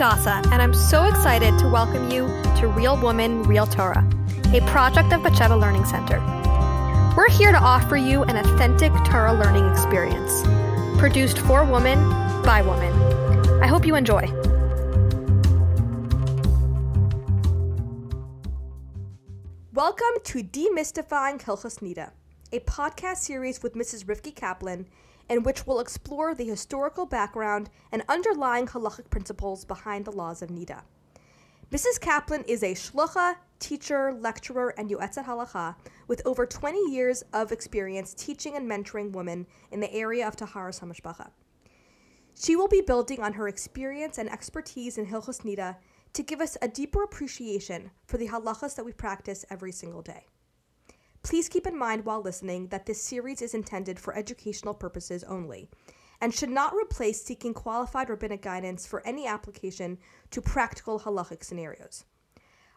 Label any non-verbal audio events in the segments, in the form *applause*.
Hadassah, and I'm so excited to welcome you to Real Woman, Real Torah, a project of Batsheva Learning Center. We're here to offer you an authentic Torah learning experience, produced for women by women. I hope you enjoy. Welcome to Demystifying Hilchos Nida, a podcast series with Mrs. Rivki Kaplan in which we'll explore the historical background and underlying halachic principles behind the laws of Nida. Mrs. Kaplan is a shlucha, teacher, lecturer, and yoetzet halacha with over 20 years of experience teaching and mentoring women in the area of Taharas HaMashpacha. She will be building on her experience and expertise in Hilchos Nida to give us a deeper appreciation for the halachas that we practice every single day. Please keep in mind while listening that this series is intended for educational purposes only and should not replace seeking qualified rabbinic guidance for any application to practical halachic scenarios.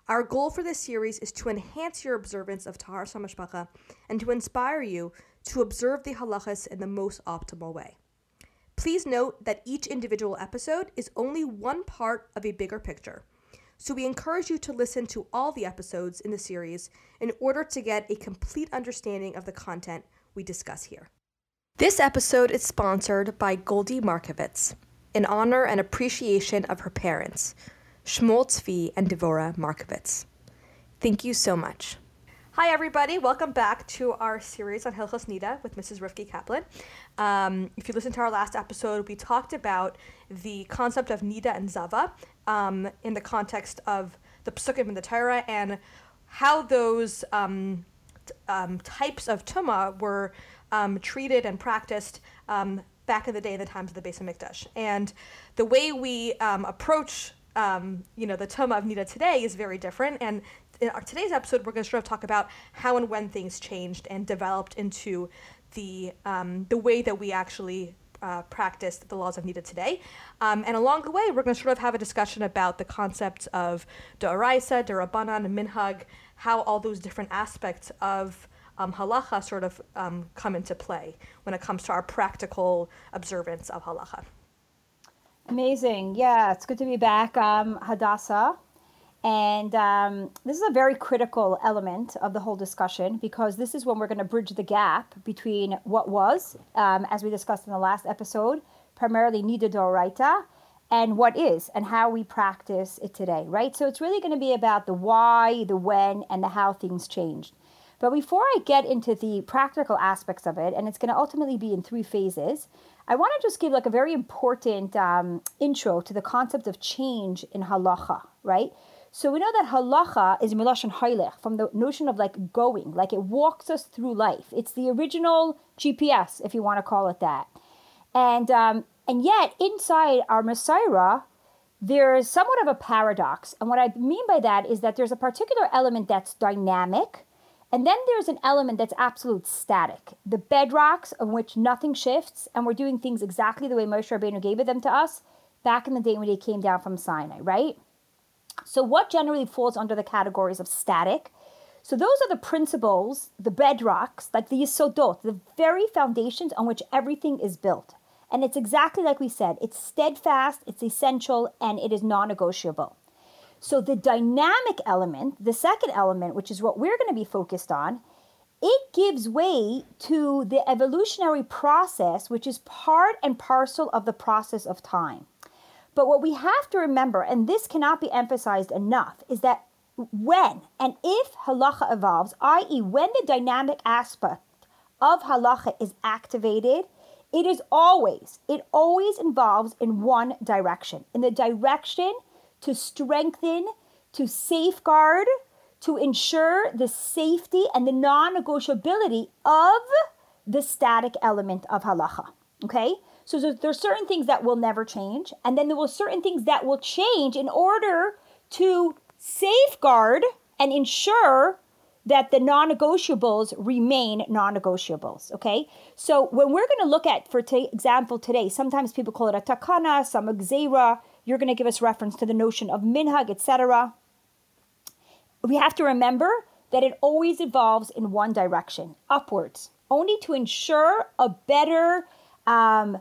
Our goal for this series is to enhance your observance of Taharas HaMashpacha and to inspire you to observe the halachas in the most optimal way. Please note that each individual episode is only one part of a bigger picture so we encourage you to listen to all the episodes in the series in order to get a complete understanding of the content we discuss here. This episode is sponsored by Goldie Markovitz in honor and appreciation of her parents, Shmuel Tzvi and Devora Markovitz. Thank you so much. Hi, everybody. Welcome back to our series on Hilchos Nida with Mrs. Rivki Kaplan. Um, if you listened to our last episode, we talked about the concept of Nida and Zava um, in the context of the Psukim and the Torah and how those um, t- um, types of Tuma were um, treated and practiced um, back in the day in the times of the Beis Hamikdash. And the way we approach um, you know, the Tuma of Nida today is very different. And in our, today's episode, we're going to sort of talk about how and when things changed and developed into the the way that we actually uh, practice the laws of Nida today. Um, and along the way, we're going to sort of have a discussion about the concepts of Da'araisa, Da'rabanan, and Minhag, how all those different aspects of um, halacha sort of um, come into play when it comes to our practical observance of halacha. Amazing. Yeah, it's good to be back, um, Hadassah. And um, this is a very critical element of the whole discussion because this is when we're going to bridge the gap between what was, um, as we discussed in the last episode, primarily Nida Doraita, and what is and how we practice it today, right? So it's really going to be about the why, the when, and the how things changed. But before I get into the practical aspects of it, and it's going to ultimately be in three phases, I want to just give like a very important um, intro to the concept of change in halacha, right? So we know that halacha is milashon hailech from the notion of like going, like it walks us through life. It's the original GPS, if you want to call it that. And um, and yet inside our Messiah, there's somewhat of a paradox. And what I mean by that is that there's a particular element that's dynamic, and then there's an element that's absolute static. The bedrocks on which nothing shifts, and we're doing things exactly the way Moshe Rabbeinu gave them to us back in the day when he came down from Sinai, right? So, what generally falls under the categories of static? So, those are the principles, the bedrocks, like the yisodot, the very foundations on which everything is built. And it's exactly like we said it's steadfast, it's essential, and it is non negotiable. So, the dynamic element, the second element, which is what we're going to be focused on, it gives way to the evolutionary process, which is part and parcel of the process of time. But what we have to remember, and this cannot be emphasized enough, is that when and if halacha evolves, i.e., when the dynamic aspect of halacha is activated, it is always, it always involves in one direction, in the direction to strengthen, to safeguard, to ensure the safety and the non negotiability of the static element of halacha. Okay? So there's certain things that will never change, and then there will certain things that will change in order to safeguard and ensure that the non-negotiables remain non-negotiables. Okay, so when we're going to look at, for t- example, today, sometimes people call it a takana, some a. You're going to give us reference to the notion of minhag, etc. We have to remember that it always evolves in one direction, upwards, only to ensure a better um,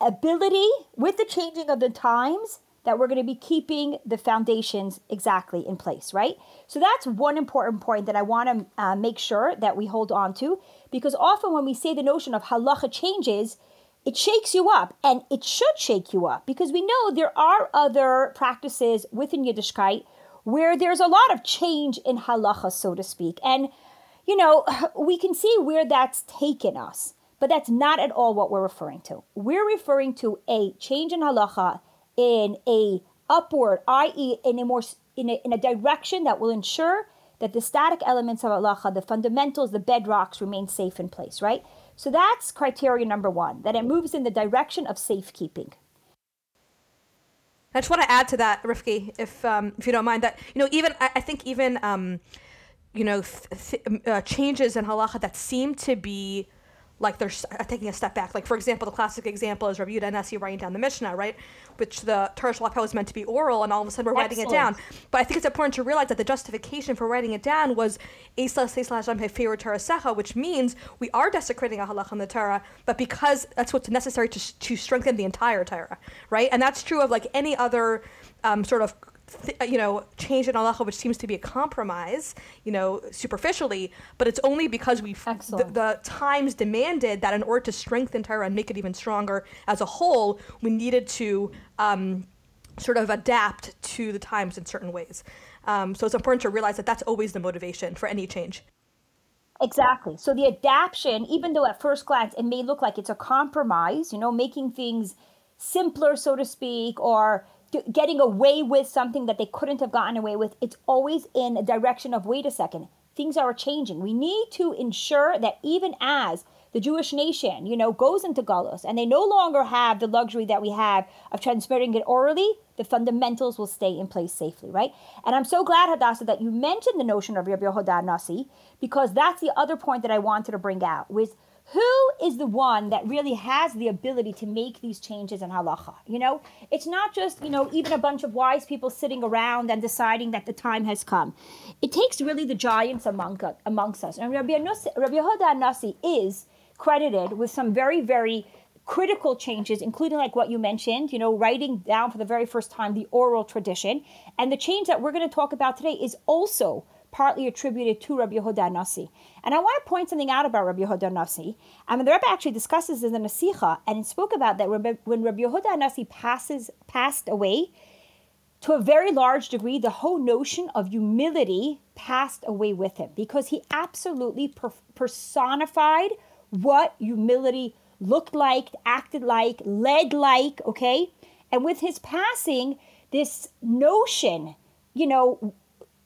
ability with the changing of the times that we're going to be keeping the foundations exactly in place, right? So that's one important point that I want to uh, make sure that we hold on to because often when we say the notion of halacha changes, it shakes you up and it should shake you up because we know there are other practices within Yiddishkeit where there's a lot of change in halacha, so to speak. And, you know, we can see where that's taken us, but that's not at all what we're referring to. We're referring to a change in halacha in a upward, i.e., in a more in a, in a direction that will ensure that the static elements of halacha, the fundamentals, the bedrocks, remain safe in place. Right. So that's criteria number one. That it moves in the direction of safekeeping. I just want to add to that, Rivki, if um, if you don't mind, that you know, even I, I think even um, you know th- th- uh, changes in halacha that seem to be like they're taking a step back. Like for example, the classic example is Rabbi Yehuda Nasi writing down the Mishnah, right? Which the Torah was meant to be oral, and all of a sudden we're Excellent. writing it down. But I think it's important to realize that the justification for writing it down was which means we are desecrating a halach in the Torah, but because that's what's necessary to, to strengthen the entire Torah, right? And that's true of like any other um, sort of th- you know, change in halacha, which seems to be a compromise, you know, superficially, but it's only because we the, the times demanded that in order to strengthen Torah and make it even stronger as a whole, we needed to um, sort of adapt to the times in certain ways. Um, so it's important to realize that that's always the motivation for any change. Exactly. So the adaptation, even though at first glance it may look like it's a compromise, you know, making things simpler, so to speak, or getting away with something that they couldn't have gotten away with. It's always in a direction of wait a second, things are changing. We need to ensure that even as the Jewish nation, you know, goes into Galus and they no longer have the luxury that we have of transmitting it orally, the fundamentals will stay in place safely, right? And I'm so glad, Hadassah, that you mentioned the notion of Rabbi Yehuda Nasi, because that's the other point that I wanted to bring out, with who is the one that really has the ability to make these changes in halacha? You know, it's not just, you know, even a bunch of wise people sitting around and deciding that the time has come. It takes really the giants among, amongst us. And Rabbi, Rabbi Yehuda Nasi is credited with some very, very critical changes, including like what you mentioned, you know, writing down for the very first time the oral tradition. And the change that we're going to talk about today is also partly attributed to Rabbi Yehuda Nasi. And I want to point something out about Rabbi Yehuda Nasi. I mean, the Rebbe actually discusses this in the Nasicha and it spoke about that when Rabbi Yehuda Nasi passes, passed away, to a very large degree, the whole notion of humility passed away with him because he absolutely per- personified what humility looked like, acted like, led like, okay? And with his passing, this notion, you know,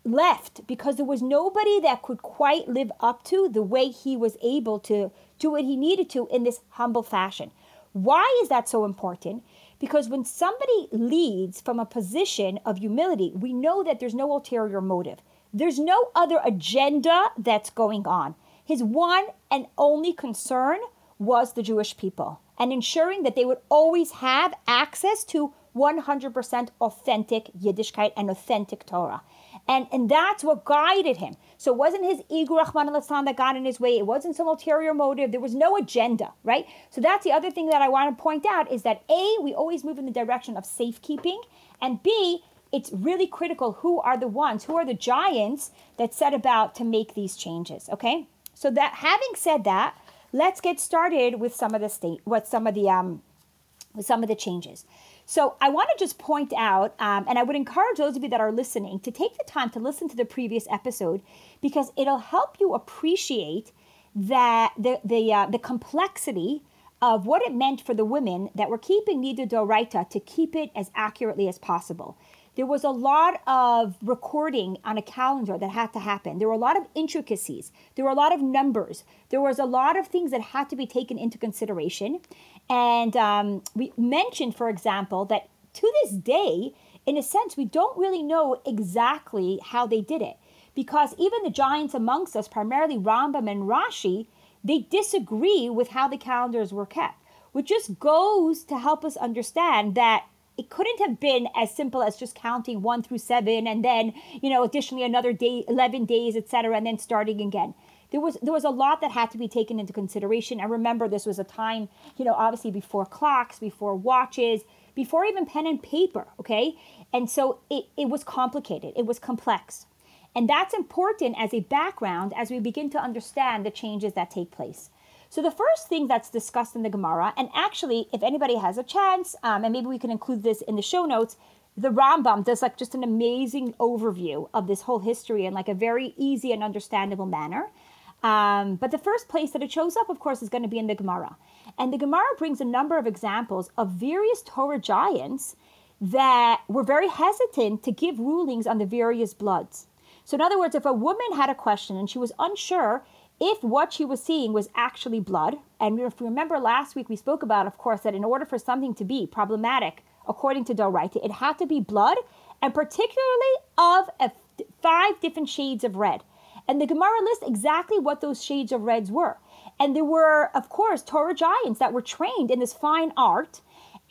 left because there was nobody that could quite live up to the way he was able to do what he needed to in this humble fashion. Why is that so important? Because when somebody leads from a position of humility, we know that there's no ulterior motive. There's no other agenda that's going on. His one and only concern was the Jewish people and ensuring that they would always have access to 100% authentic Yiddishkeit and authentic Torah. And, and that's what guided him. So it wasn't his ego, Rahman al that got in his way. It wasn't some ulterior motive. There was no agenda, right? So that's the other thing that I want to point out is that A, we always move in the direction of safekeeping. And B, it's really critical who are the ones, who are the giants that set about to make these changes, okay? So that having said that, let's get started with some of the state, what some of the um, with some of the changes. So I want to just point out, um, and I would encourage those of you that are listening to take the time to listen to the previous episode because it'll help you appreciate that the the uh, the complexity of what it meant for the women that were keeping Nida Doraita to keep it as accurately as possible. There was a lot of recording on a calendar that had to happen. There were a lot of intricacies. There were a lot of numbers. There was a lot of things that had to be taken into consideration. And um, we mentioned, for example, that to this day, in a sense, we don't really know exactly how they did it. Because even the giants amongst us, primarily Rambam and Rashi, they disagree with how the calendars were kept, which just goes to help us understand that it couldn't have been as simple as just counting one through seven and then, you know, additionally another day, 11 days, etc., and then starting again there was there was a lot that had to be taken into consideration. And remember, this was a time, you know, obviously before clocks, before watches. before even pen and paper, okay? And so it, it was complicated, it was complex. And that's important as a background as we begin to understand the changes that take place. So, the first thing that's discussed in the Gemara, and actually, if anybody has a chance, um, and maybe we can include this in the show notes, the Rambam does like just an amazing overview of this whole history in like a very easy and understandable manner. Um, but the first place that it shows up, of course, is going to be in the Gemara. And the Gemara brings a number of examples of various Torah giants that were very hesitant to give rulings on the various bloods. So, in other words, if a woman had a question and she was unsure if what she was seeing was actually blood, and if you remember last week we spoke about, of course, that in order for something to be problematic according to Doraita, it had to be blood, and particularly of five different shades of red. And the Gemara lists exactly what those shades of reds were. And there were, of course, Torah giants that were trained in this fine art.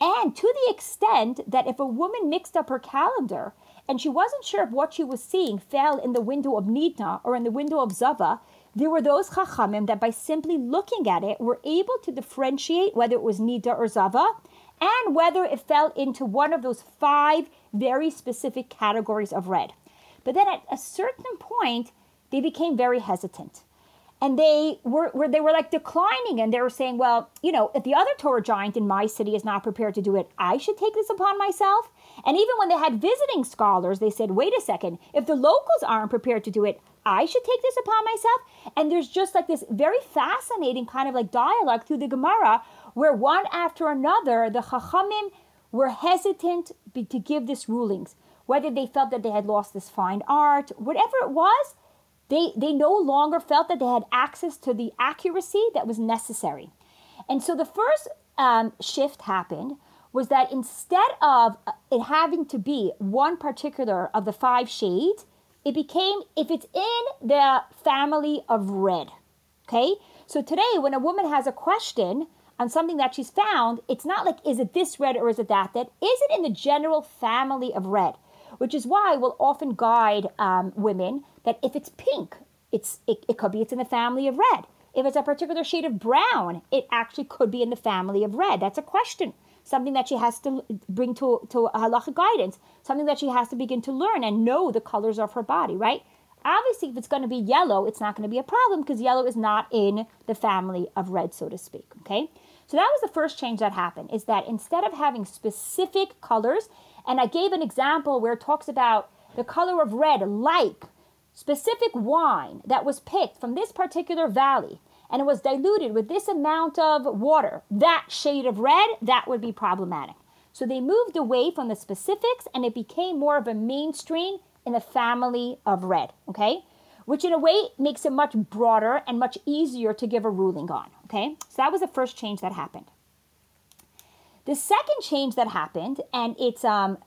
And to the extent that if a woman mixed up her calendar and she wasn't sure if what she was seeing fell in the window of Nida or in the window of Zava, there were those Chachamim that by simply looking at it were able to differentiate whether it was Nida or Zava and whether it fell into one of those five very specific categories of red. But then at a certain point, they became very hesitant. And they were, were they were like declining and they were saying, well, you know, if the other Torah giant in my city is not prepared to do it, I should take this upon myself. And even when they had visiting scholars, they said, wait a second, if the locals aren't prepared to do it, I should take this upon myself. And there's just like this very fascinating kind of like dialogue through the Gemara where one after another, the Chachamim were hesitant to give this rulings, whether they felt that they had lost this fine art, whatever it was, they, they no longer felt that they had access to the accuracy that was necessary. And so the first um, shift happened was that instead of uh, it having to be one particular of the five shades, it became if it's in the family of red. Okay? So today, when a woman has a question on something that she's found, it's not like, is it this red or is it that? That is it in the general family of red? Which is why we'll often guide um, women that if it's pink, it's it, it could be it's in the family of red. If it's a particular shade of brown, it actually could be in the family of red. That's a question, something that she has to bring to to halacha guidance, something that she has to begin to learn and know the colors of her body, right? Obviously, if it's going to be yellow, it's not going to be a problem because yellow is not in the family of red, so to speak. Okay, so that was the first change that happened. Is that instead of having specific colors, and I gave an example where it talks about the color of red, like specific wine that was picked from this particular valley and it was diluted with this amount of water, that shade of red, that would be problematic. So they moved away from the specifics and it became more of a mainstream in the family of red, okay? Which in a way makes it much broader and much easier to give a ruling on, okay? So that was the first change that happened. The second change that happened, and it's um,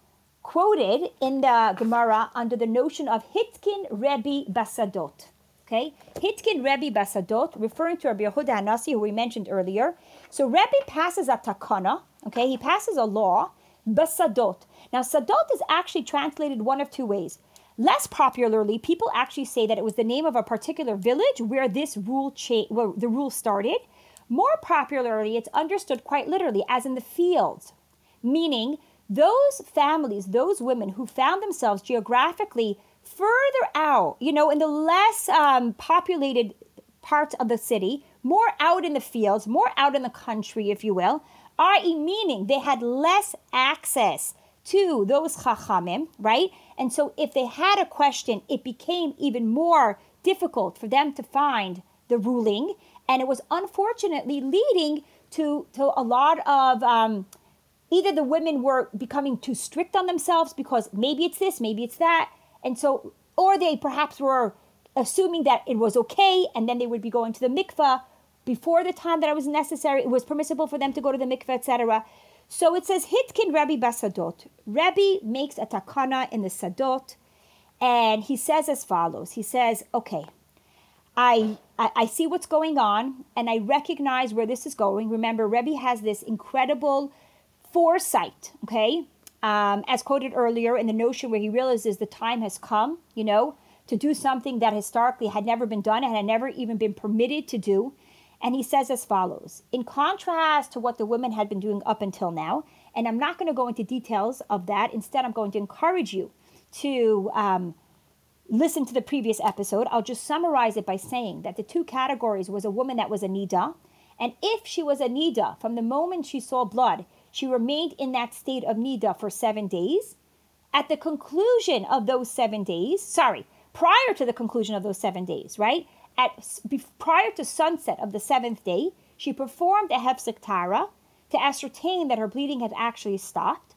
quoted in the Gemara under the notion of Hitkin Rebbe Basadot. Okay, Hitkin Rebbe Basadot, referring to Rabbi Yehuda Hanasi, who we mentioned earlier. So Rebbe passes a takana. Okay, he passes a law, Basadot. Now Sadot is actually translated one of two ways. Less popularly, people actually say that it was the name of a particular village where this rule cha- where the rule started. More popularly, it's understood quite literally as in the fields, meaning those families, those women who found themselves geographically further out, you know, in the less um, populated parts of the city, more out in the fields, more out in the country, if you will, i.e., meaning they had less access to those chachamim, right? And so if they had a question, it became even more difficult for them to find the ruling. And it was unfortunately leading to, to a lot of um, either the women were becoming too strict on themselves because maybe it's this, maybe it's that. And so, or they perhaps were assuming that it was okay and then they would be going to the mikveh before the time that it was necessary. It was permissible for them to go to the mikveh, etc. So it says, Hitkin Rabbi Basadot. Rabbi makes a takana in the Sadot and he says as follows. He says, okay, I, I, see what's going on and I recognize where this is going. Remember, Rebbe has this incredible foresight, okay? Um, as quoted earlier in the notion where he realizes the time has come, you know, to do something that historically had never been done and had never even been permitted to do. And he says as follows In contrast to what the women had been doing up until now, And I'm not going to go into details of that. Instead, I'm going to encourage you to um, listen to the previous episode. I'll just summarize it by saying that the two categories was a woman that was a nida, and if she was a nida from the moment she saw blood, she remained in that state of nida for seven days. At the conclusion of those seven days, sorry, prior to the conclusion of those seven days, right? At prior to sunset of the seventh day, she performed a hefsek tahara to ascertain that her bleeding had actually stopped.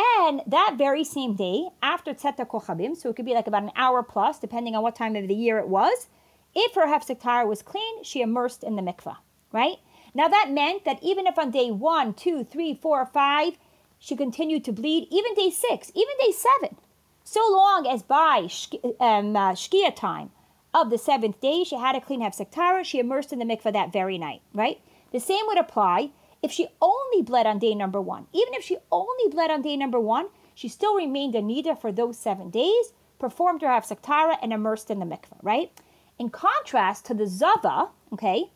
And that very same day, after Tzeta Kochabim, so it could be like about an hour plus, depending on what time of the year it was, if her hefsek tahara was clean, she immersed in the mikvah, right? Now that meant that even if on day one, two, three, four, five, she continued to bleed, even day six, even day seven, so long as by um, uh, Shkia time of the seventh day, she had a clean hefsek tahara, she immersed in the mikvah that very night, right? The same would apply if she only bled on day number one, even if she only bled on day number one, she still remained a nida for those seven days, performed her hefsek and immersed in the mikveh, right? In contrast to the zava, okay,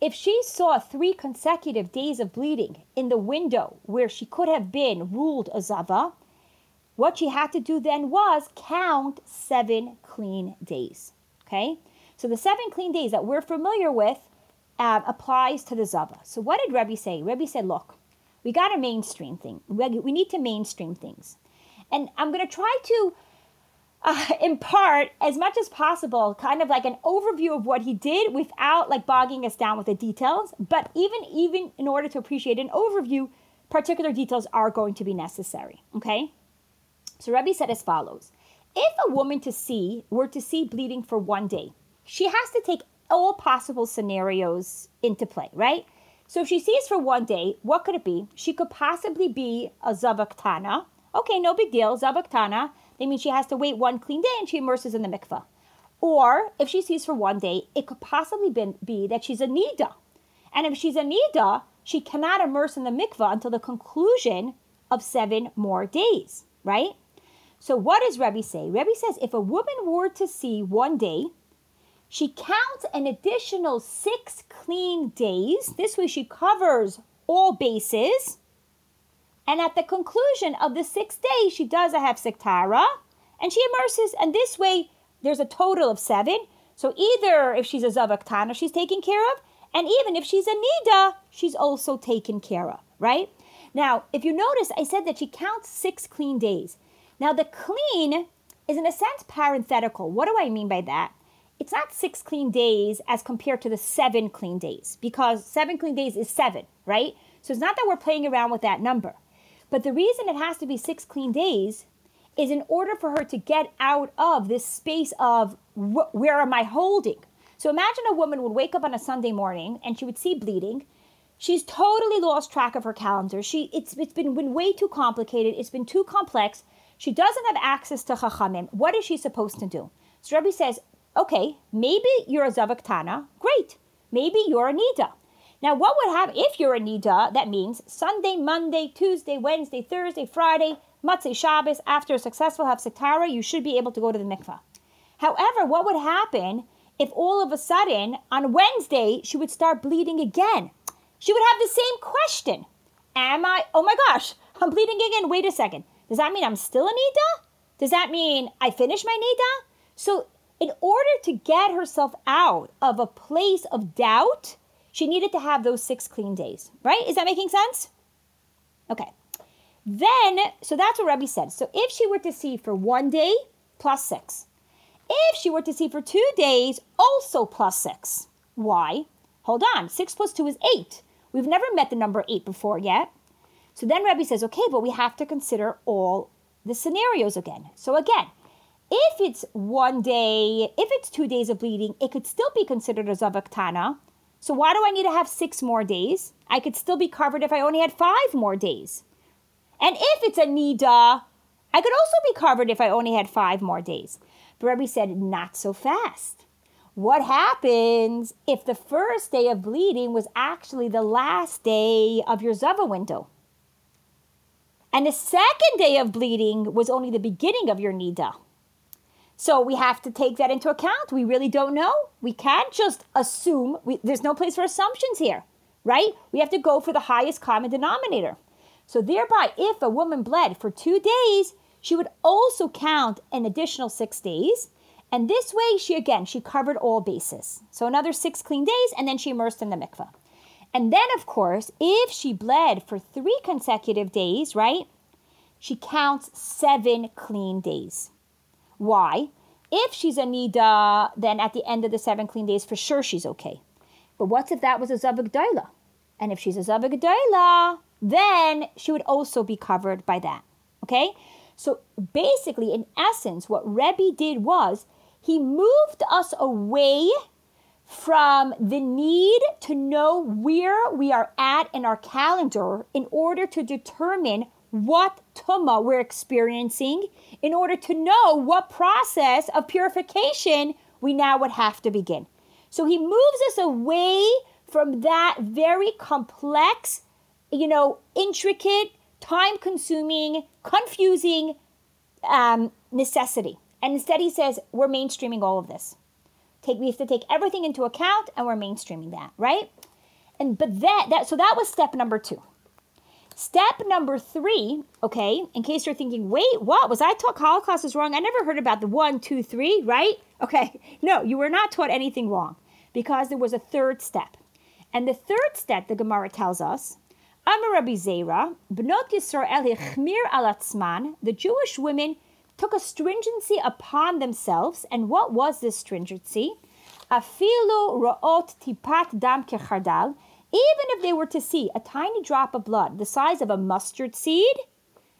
if she saw three consecutive days of bleeding in the window where she could have been ruled a zava, what she had to do then was count seven clean days. Okay? So the seven clean days that we're familiar with uh, applies to the Zava. So what did Rebbe say? Rebbe said, look, we got to mainstream thing. We need to mainstream things. And I'm going to try to uh, *laughs* impart as much as possible, kind of like an overview of what he did without like bogging us down with the details. But even even in order to appreciate an overview, particular details are going to be necessary. Okay. So Rebbe said as follows: If a woman to see were to see bleeding for one day, she has to take all possible scenarios into play, right? So if she sees for one day, what could it be? She could possibly be a zava ketana. Okay, no big deal. Zava ketana, they mean she has to wait one clean day and she immerses in the mikveh. Or if she sees for one day, it could possibly be, that she's a nida. And if she's a nida, she cannot immerse in the mikveh until the conclusion of seven more days, right? So what does Rebbe say? Rebbe says if a woman were to see one day she counts an additional six clean days. This way she covers all bases. And at the conclusion of the sixth day, she does a hefsek and she immerses. And this way, there's a total of seven. So either if she's a zava ketana, she's taken care of. And even if she's a nida, she's also taken care of, right? Now, if you notice, I said that she counts six clean days. Now, the clean is in a sense parenthetical. What do I mean by that? It's not six clean days as compared to the seven clean days because seven clean days is seven, right? So it's not that we're playing around with that number. But the reason it has to be six clean days is in order for her to get out of this space of wh- where am I holding? So imagine a woman would wake up on a Sunday morning and she would see bleeding. She's totally lost track of her calendar. She it's it's been, been way too complicated. It's been too complex. She doesn't have access to chachamim. What is she supposed to do? So Rebbe says, Okay, maybe you're a Zava ketana. Great. Maybe you're a. Now, what would happen if you're a? That means Sunday, Monday, Tuesday, Wednesday, Thursday, Friday, Motzei Shabbos, after a successful Hefsek tahara, you should be able to go to the mikvah. However, what would happen if all of a sudden on Wednesday she would start bleeding again? She would have the same question. Am I, oh my gosh, *laughs* I'm bleeding again. Wait a second. Does that mean I'm still a? Does that mean I finished my Nida? So in order to get herself out of a place of doubt, she needed to have those six clean days, right? Is that making sense? Okay. Then, so that's what Rebbe said. So if she were to see for one day, plus six. If she were to see for two days, also plus six. Why? Hold on, six plus two is eight. We've never met the number eight before yet. So then Rebbe says, okay, but we have to consider all the scenarios again. So again, if it's one day, if it's two days of bleeding, it could still be considered a zava ketana. So why do I need to have six more days? I could still be covered if I only had five more days. And if it's a nida, I could also be covered if I only had five more days. But Rebbe said, not so fast. What happens if the first day of bleeding was actually the last day of your Zava window? And the second day of bleeding was only the beginning of your Nida. So we have to take that into account. We really don't know. We can't just assume. We, there's no place for assumptions here, right? We have to go for the highest common denominator. So thereby, if a woman bled for two days, she would also count an additional six days. And this way, she again, she covered all bases. So another six clean days, and then she immersed in the mikveh. And then, of course, if she bled for three consecutive days, right, she counts seven clean days. Why? If she's a nida, then at the end of the seven clean days, for sure she's okay. But what if that was a zava gedola? And if she's a zava gedola, then she would also be covered by that. Okay? So basically, in essence, what Rebbe did was he moved us away from the need to know where we are at in our calendar in order to determine what tuma we're experiencing in order to know what process of purification we now would have to begin. So he moves us away from that very complex, you know, intricate, time consuming, confusing um, necessity. And instead he says, we're mainstreaming all of this. Take, we have to take everything into account and we're mainstreaming that, right? And but that that so that was step number two. Step number three, okay, in case you're thinking, wait, what? Was I taught halachos is wrong? I never heard about the one, two, three, right? Okay, *laughs* no, you were not taught anything wrong because there was a third step. And the third step, the Gemara tells us, Amar Rabbi Zera, Bnot Yisrael Chmir alatzman, the Jewish women took a stringency upon themselves. And what was this stringency? Afilu ro'ot tipat dam kechardal, even if they were to see a tiny drop of blood the size of a mustard seed,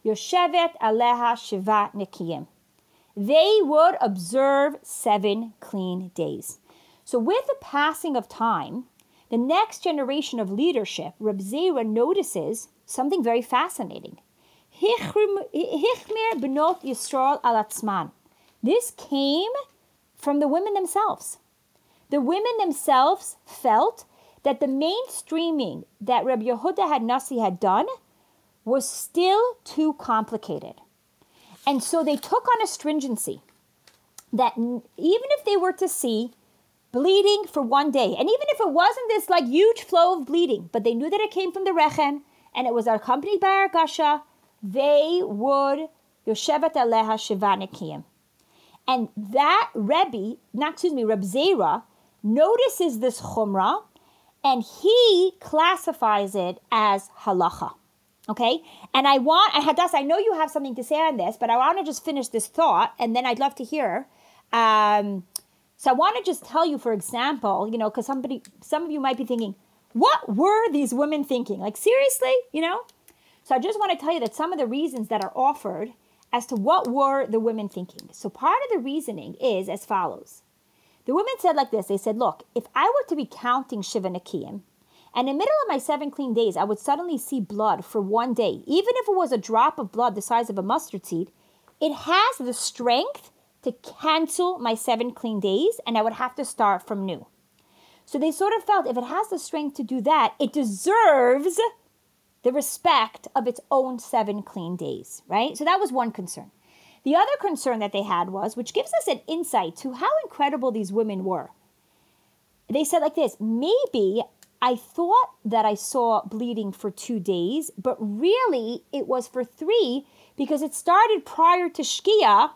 Yoshevet Aleha Shiva Nikiyim. They would observe seven clean days. So, with the passing of time, the next generation of leadership, Reb Zera notices something very fascinating. Hichmir benot Yisrael alatzman. This came from the women themselves. The women themselves felt that the mainstreaming that Rabbi Yehuda HaNasi had done was still too complicated. And so they took on a stringency that even if they were to see bleeding for one day, and even if it wasn't this like huge flow of bleeding, but they knew that it came from the rechem and it was accompanied by Argasha, they would Yoshevet Aleha Shivanikim. And that Rebbe, not excuse me, Reb Zera, notices this chumrah and he classifies it as halacha. Okay? And I want, and Hadass, I know you have something to say on this, but I want to just finish this thought and then I'd love to hear. Um, so I want to just tell you, for example, you know, because somebody, some of you might be thinking, what were these women thinking? Like, seriously, you know? So I just want to tell you that some of the reasons that are offered as to what were the women thinking. So part of the reasoning is as follows. The women said like this they said, Look, if I were to be counting Shiva Nakiyim, and in the middle of my seven clean days, I would suddenly see blood for one day, even if it was a drop of blood the size of a mustard seed, it has the strength to cancel my seven clean days, and I would have to start from new. So they sort of felt if it has the strength to do that, it deserves the respect of its own seven clean days, right? So that was one concern. The other concern that they had was, which gives us an insight to how incredible these women were. They said like this maybe I thought that I saw bleeding for two days, but really it was for three because it started prior to Shkia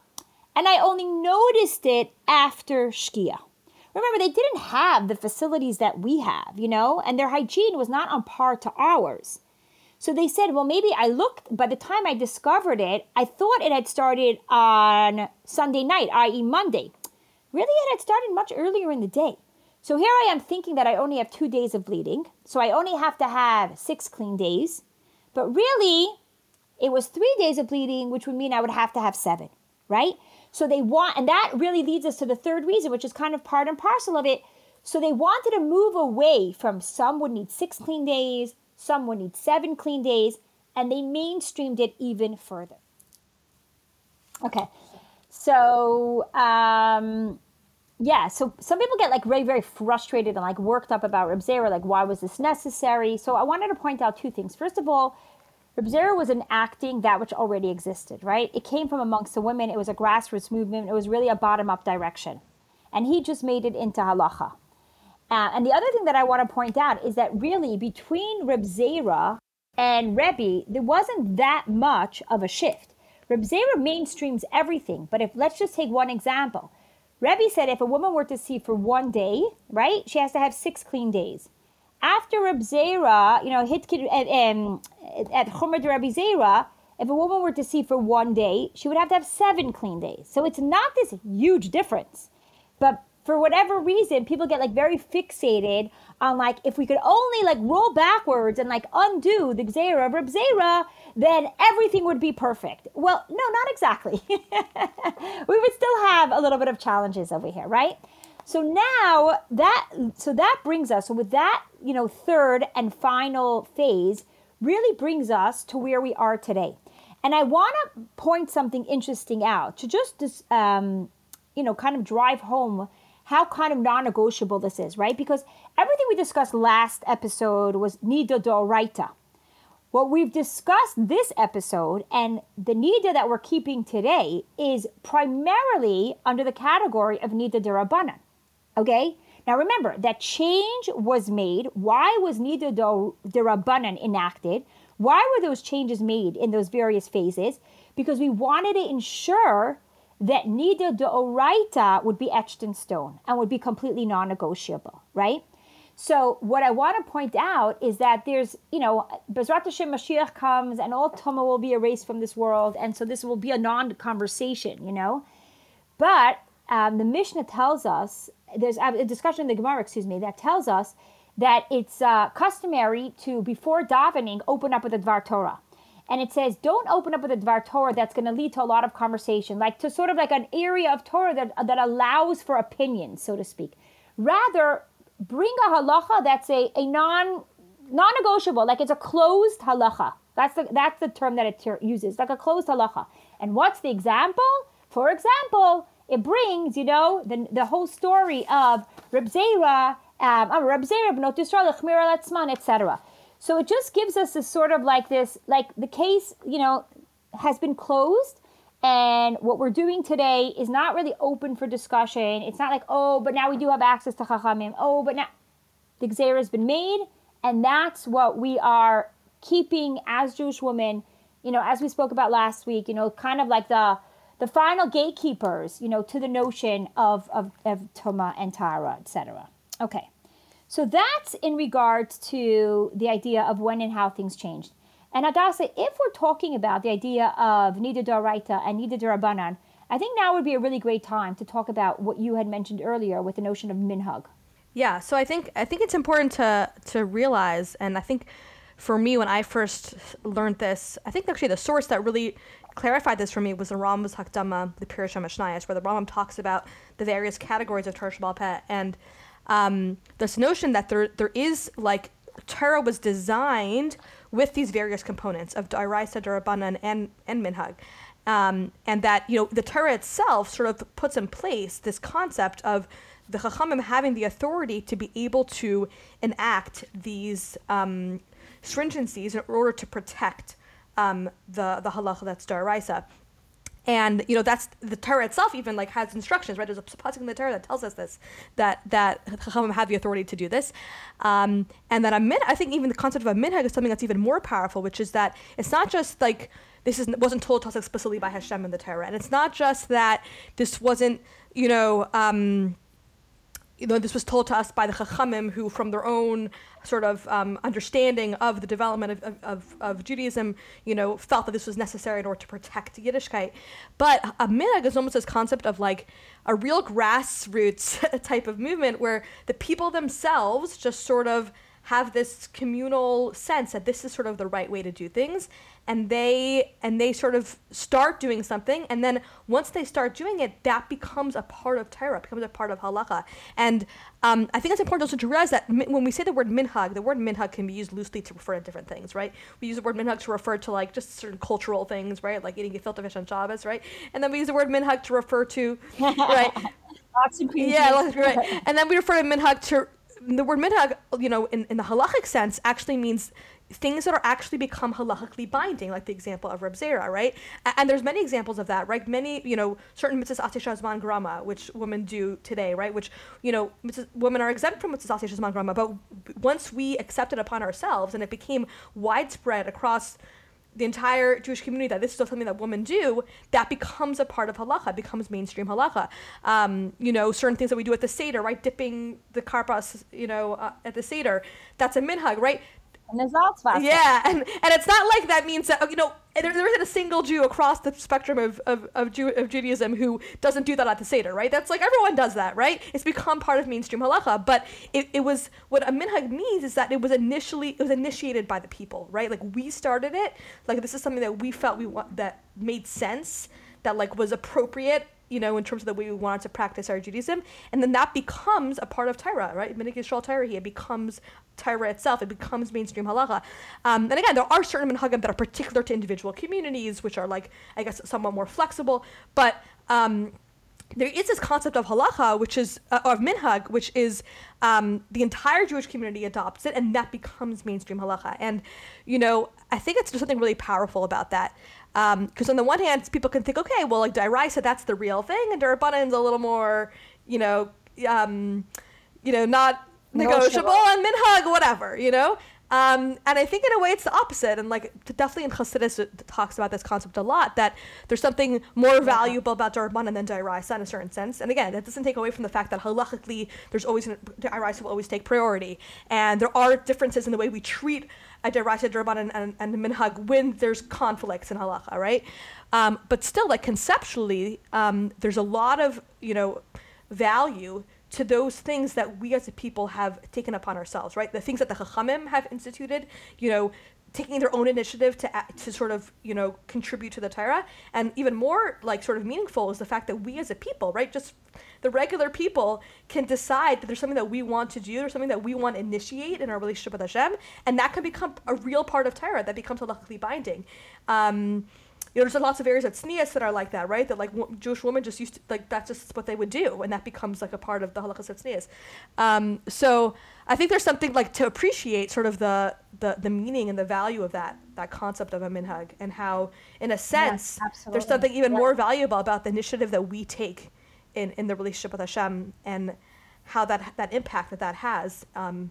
and I only noticed it after Shkia. Remember, they didn't have the facilities that we have, you know, and their hygiene was not on par to ours. So they said, well, maybe I looked, by the time I discovered it, I thought it had started on Sunday night, i.e., Monday. Really, it had started much earlier in the day. So here I am thinking that I only have two days of bleeding, so I only have to have six clean days. But really, it was three days of bleeding, which would mean I would have to have seven, right? So they want, and that really leads us to the third reason, which is kind of part and parcel of it. So they wanted to move away from some would need six clean days, some would need seven clean days, and they mainstreamed it even further. Okay, so um, yeah, so some people get like very, very frustrated and like worked up about Reb Zera, like why was this necessary? So I wanted to point out two things. First of all, Reb Zera was enacting that which already existed, right? It came from amongst the women. It was a grassroots movement. It was really a bottom-up direction, and he just made it into halacha. Uh, and the other thing that I want to point out is that really between Reb Zera and Rebbe, there wasn't that much of a shift. Reb Zera mainstreams everything, but if let's just take one example. Rebbe said if a woman were to see for one day, right, she has to have six clean days. After Reb Zera, you know, hit at um, at Chumrah Rebbe Zera, if a woman were to see for one day, she would have to have seven clean days. So it's not this huge difference. But for whatever reason, people get like very fixated on like if we could only like roll backwards and like undo the Gzera of Zera, then everything would be perfect. Well, no, not exactly. *laughs* we would still have a little bit of challenges over here, right? So now that so that brings us so with that you know third and final phase really brings us to where we are today, and I want to point something interesting out to just um, you know kind of drive home how kind of non-negotiable this is, right? Because everything we discussed last episode was nida doraita. What we've discussed this episode and the nida that we're keeping today is primarily under the category of nida derabanan. Okay? Now remember, that change was made. Why was nida derabanan enacted? Why were those changes made in those various phases? Because we wanted to ensure that nida deoraita would be etched in stone and would be completely non-negotiable, right? So what I want to point out is that there's, you know, Bezrat Hashem Mashiach comes and all Tuma will be erased from this world, and so this will be a non-conversation, you know. But um, the Mishnah tells us there's a discussion in the Gemara, excuse me, that tells us that it's uh, customary to before davening open up with the Dvar Torah and it says don't open up with a dvar Torah that's going to lead to a lot of conversation, like to sort of like an area of Torah that that allows for opinion, so to speak. Rather, bring a halacha that's a, a non non-negotiable, like it's a closed halacha. That's the that's the term that it ter- uses, like a closed halacha. And what's the example? For example, it brings you know the the whole story of Reb Zera, um, Reb Zera, Bnot Yisrael, Chmir etc. So it just gives us a sort of like this, like the case, you know, has been closed. And what we're doing today is not really open for discussion. It's not like, oh, but now we do have access to Chachamim. Oh, but now the Gzera has been made. And that's what we are keeping as Jewish women, you know, as we spoke about last week, you know, kind of like the the final gatekeepers, you know, to the notion of, of, of Tuma and Tahara, etc. Okay. So that's in regards to the idea of when and how things changed. And Hadassah, if we're talking about the idea of Nida Daraita and Nida Darabanan, I think now would be a really great time to talk about what you had mentioned earlier with the notion of minhag. Yeah, so I think I think it's important to to realize, and I think for me when I first learned this, I think actually the source that really clarified this for me was the Rambam's Hakdama, the Pirush HaMishnayos, where the Rambam talks about the various categories of Torah and um, this notion that there there is like Torah was designed with these various components of Daraisa, Darabanan, and and Minhag. Um, and that you know the Torah itself sort of puts in place this concept of the Chachamim having the authority to be able to enact these um, stringencies in order to protect um, the the halacha that's Daraisa and you know that's the Torah itself even like has instructions right? There's a pasuk in the Torah that tells us this that that Chachamim have the authority to do this. Um, and that a min I think even the concept of a minhag is something that's even more powerful which is that it's not just like this is, wasn't told to us explicitly by Hashem in the Torah. And it's not just that this wasn't you know um, you know, this was told to us by the Chachamim, who, from their own sort of um, understanding of the development of, of, of, Judaism, you know, felt that this was necessary in order to protect Yiddishkeit. But a minhag is almost this concept of like a real grassroots *laughs* type of movement where the people themselves just sort of have this communal sense that this is sort of the right way to do things and they and they sort of start doing something and then once they start doing it that becomes a part of Torah becomes a part of halacha. And um, I think it's important also to realize that when we say the word minhag the word minhag can be used loosely to refer to different things right? We use the word minhag to refer to like just certain cultural things right? Like eating gefilte fish on Shabbos right? And then we use the word minhag to refer to right? *laughs* Lots of yeah right. And then we refer to minhag to the word minhag, you know, in, in the halachic sense, actually means things that are actually become halachically binding, like the example of Reb Zera, right? And, and, there's many examples of that, right? Many, you know, certain mitzvahs asei shehazman grama, which women do today, right? Which, you know, mitzvahs, women are exempt from mitzvahs asei shehazman grama, but once we accept it upon ourselves and it became widespread across the entire Jewish community that this is something that women do, that becomes a part of halacha, becomes mainstream halacha. Um, you know, certain things that we do at the Seder, right? Dipping the karpas, you know, uh, at the Seder, that's a minhag, right? Yeah, and, and it's not like that means that, oh, you know, there, there isn't a single Jew across the spectrum of, of, of, Jew, of Judaism who doesn't do that at the Seder, right? That's like everyone does that, right? It's become part of mainstream halacha. But it, it was, what a minhag means is that it was initially, it was initiated by the people, right? Like we started it, like this is something that we felt we want, that made sense, that like was appropriate you know, in terms of the way we wanted to practice our Judaism. And then that becomes a part of Torah, right? Minhag Yisrael Torah here becomes Torah itself. It becomes mainstream halacha. Um, and again, there are certain minhagim that are particular to individual communities, which are like, I guess, somewhat more flexible. But um, there is this concept of halacha, which is uh, of minhag, which is um, the entire Jewish community adopts it, and that becomes mainstream halacha. And you know, I think it's something really powerful about that. Because um, on the one hand, people can think, okay, well, like D'oraisa, that's the real thing, and Darabanan's a little more, you know, um, you know, not negotiable and minhag, whatever, you know? Um, and I think in a way it's the opposite. And like definitely in Chassidus talks about this concept a lot that there's something more valuable about Darbanan than D'oraisa in a certain sense. And again, that doesn't take away from the fact that halachically there's always D'oraisa will always take priority. And there are differences in the way we treat a D'oraisa, Darbanan, and, and Minhag when there's conflicts in halacha, right? Um, but still, like conceptually, um, there's a lot of, you know, value to those things that we as a people have taken upon ourselves, right? The things that the Chachamim have instituted, you know, taking their own initiative to to sort of you know contribute to the Torah, and even more like sort of meaningful is the fact that we as a people, right, just the regular people can decide that there's something that we want to do, there's something that we want to initiate in our relationship with Hashem, and that can become a real part of Torah that becomes halachically binding. Um, you know, there's lots of areas at tznius that are like that, right? That like w- Jewish women just used to like that's just what they would do, and that becomes like a part of the halachas of tznius. Um, so I think there's something like to appreciate sort of the, the the meaning and the value of that that concept of a minhag, and how, in a sense, yes, there's something even more valuable about the initiative that we take in in the relationship with Hashem, and how that that impact that that has um,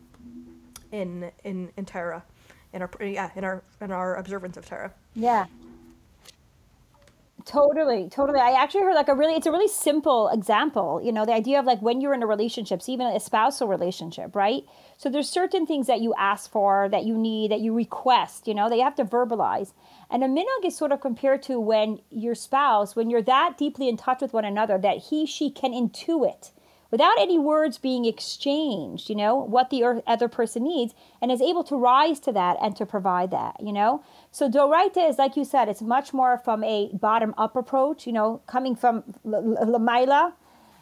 in in in Torah, in our yeah in our in our observance of Torah. Yeah, Totally, totally. I actually heard like a really, it's a really simple example. You know, the idea of like when you're in a relationship, even a spousal relationship, right? So there's certain things that you ask for, that you need, that you request, you know, that you have to verbalize. And a minhag is sort of compared to when your spouse, when you're that deeply in touch with one another, that he, she can intuit without any words being exchanged, you know, what the other person needs and is able to rise to that and to provide that, you know. So Doraita is, like you said, it's much more from a bottom up approach, you know, coming from Lamaila,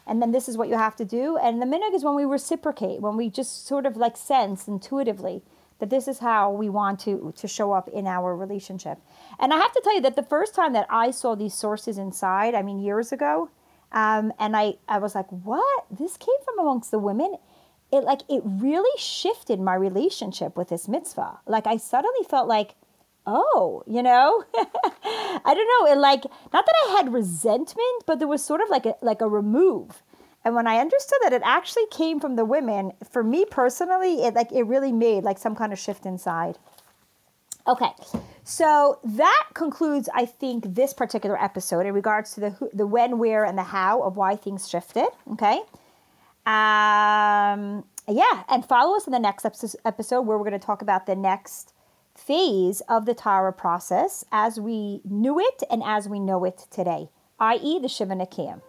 and then this is what you have to do. And the minhag is when we reciprocate, when we just sort of like sense intuitively that this is how we want to to show up in our relationship. And I have to tell you that the first time that I saw these sources inside, I mean years ago, um, and I, I was like, what? This came from amongst the women. It like it really shifted my relationship with this mitzvah. Like I suddenly felt like, oh, you know, *laughs* I don't know. It like not that I had resentment, but there was sort of like a like a remove. And when I understood that it actually came from the women, for me personally, it like it really made like some kind of shift inside. Okay, so that concludes, I think, this particular episode in regards to the who, the when, where, and the how of why things shifted. Okay, um, yeah, and follow us in the next episode where we're going to talk about the next phase of the Torah process as we knew it and as we know it today, i.e., the Shiva Nekiyim.